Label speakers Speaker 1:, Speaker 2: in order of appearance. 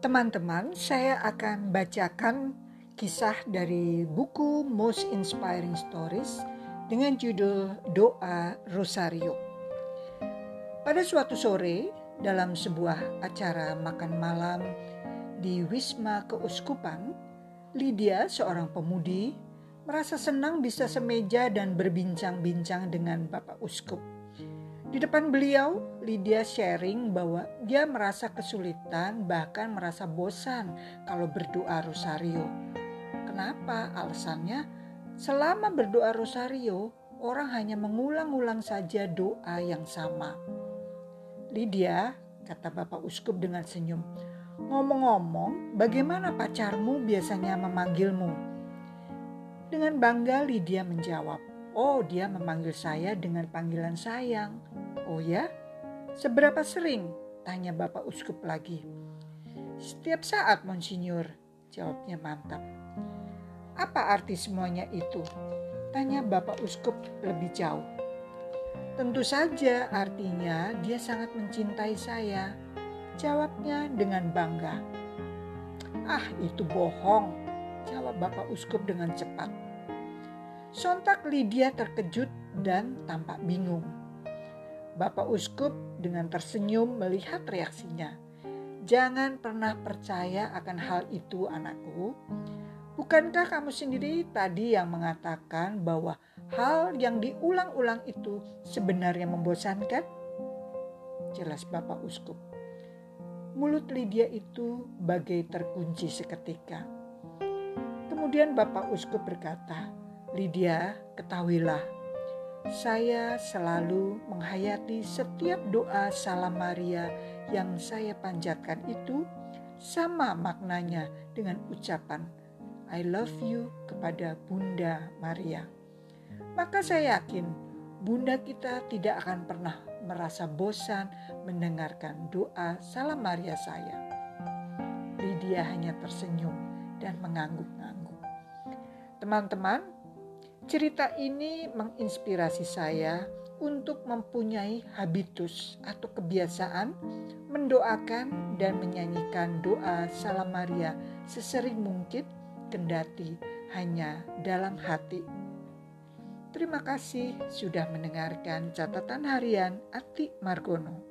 Speaker 1: Teman-teman, saya akan bacakan kisah dari buku Most Inspiring Stories dengan judul Doa Rosario. Pada suatu sore, dalam sebuah acara makan malam di Wisma Keuskupan, Lydia, seorang pemudi, merasa senang bisa semeja dan berbincang-bincang dengan Bapak Uskup. Di depan beliau, Lydia sharing bahwa dia merasa kesulitan, bahkan merasa bosan kalau berdoa rosario. Kenapa? Alasannya, selama berdoa rosario, orang hanya mengulang-ulang saja doa yang sama. Lydia, kata Bapak Uskup dengan senyum, ngomong-ngomong, bagaimana pacarmu biasanya memanggilmu? Dengan bangga Lydia menjawab, Oh, dia memanggil saya dengan panggilan sayang. Oh ya? Seberapa sering? Tanya Bapak Uskup lagi. Setiap saat, Monsinyur. Jawabnya mantap. Apa arti semuanya itu? Tanya Bapak Uskup lebih jauh. Tentu saja artinya dia sangat mencintai saya. Jawabnya dengan bangga. Ah, itu bohong, jawab Bapak Uskup dengan cepat. Sontak Lydia terkejut dan tampak bingung. Bapak Uskup dengan tersenyum melihat reaksinya. Jangan pernah percaya akan hal itu anakku. Bukankah kamu sendiri tadi yang mengatakan bahwa hal yang diulang-ulang itu sebenarnya membosankan? Jelas Bapak Uskup. Mulut Lydia itu bagai terkunci seketika. Kemudian Bapak Uskup berkata, Lydia, ketahuilah, saya selalu menghayati setiap doa salam Maria yang saya panjatkan itu sama maknanya dengan ucapan I love you kepada Bunda Maria. Maka saya yakin Bunda kita tidak akan pernah merasa bosan mendengarkan doa salam Maria saya. Lydia hanya tersenyum dan mengangguk-angguk. Teman-teman, Cerita ini menginspirasi saya untuk mempunyai habitus atau kebiasaan mendoakan dan menyanyikan doa Salam Maria sesering mungkin kendati hanya dalam hati. Terima kasih sudah mendengarkan catatan harian Ati Margono.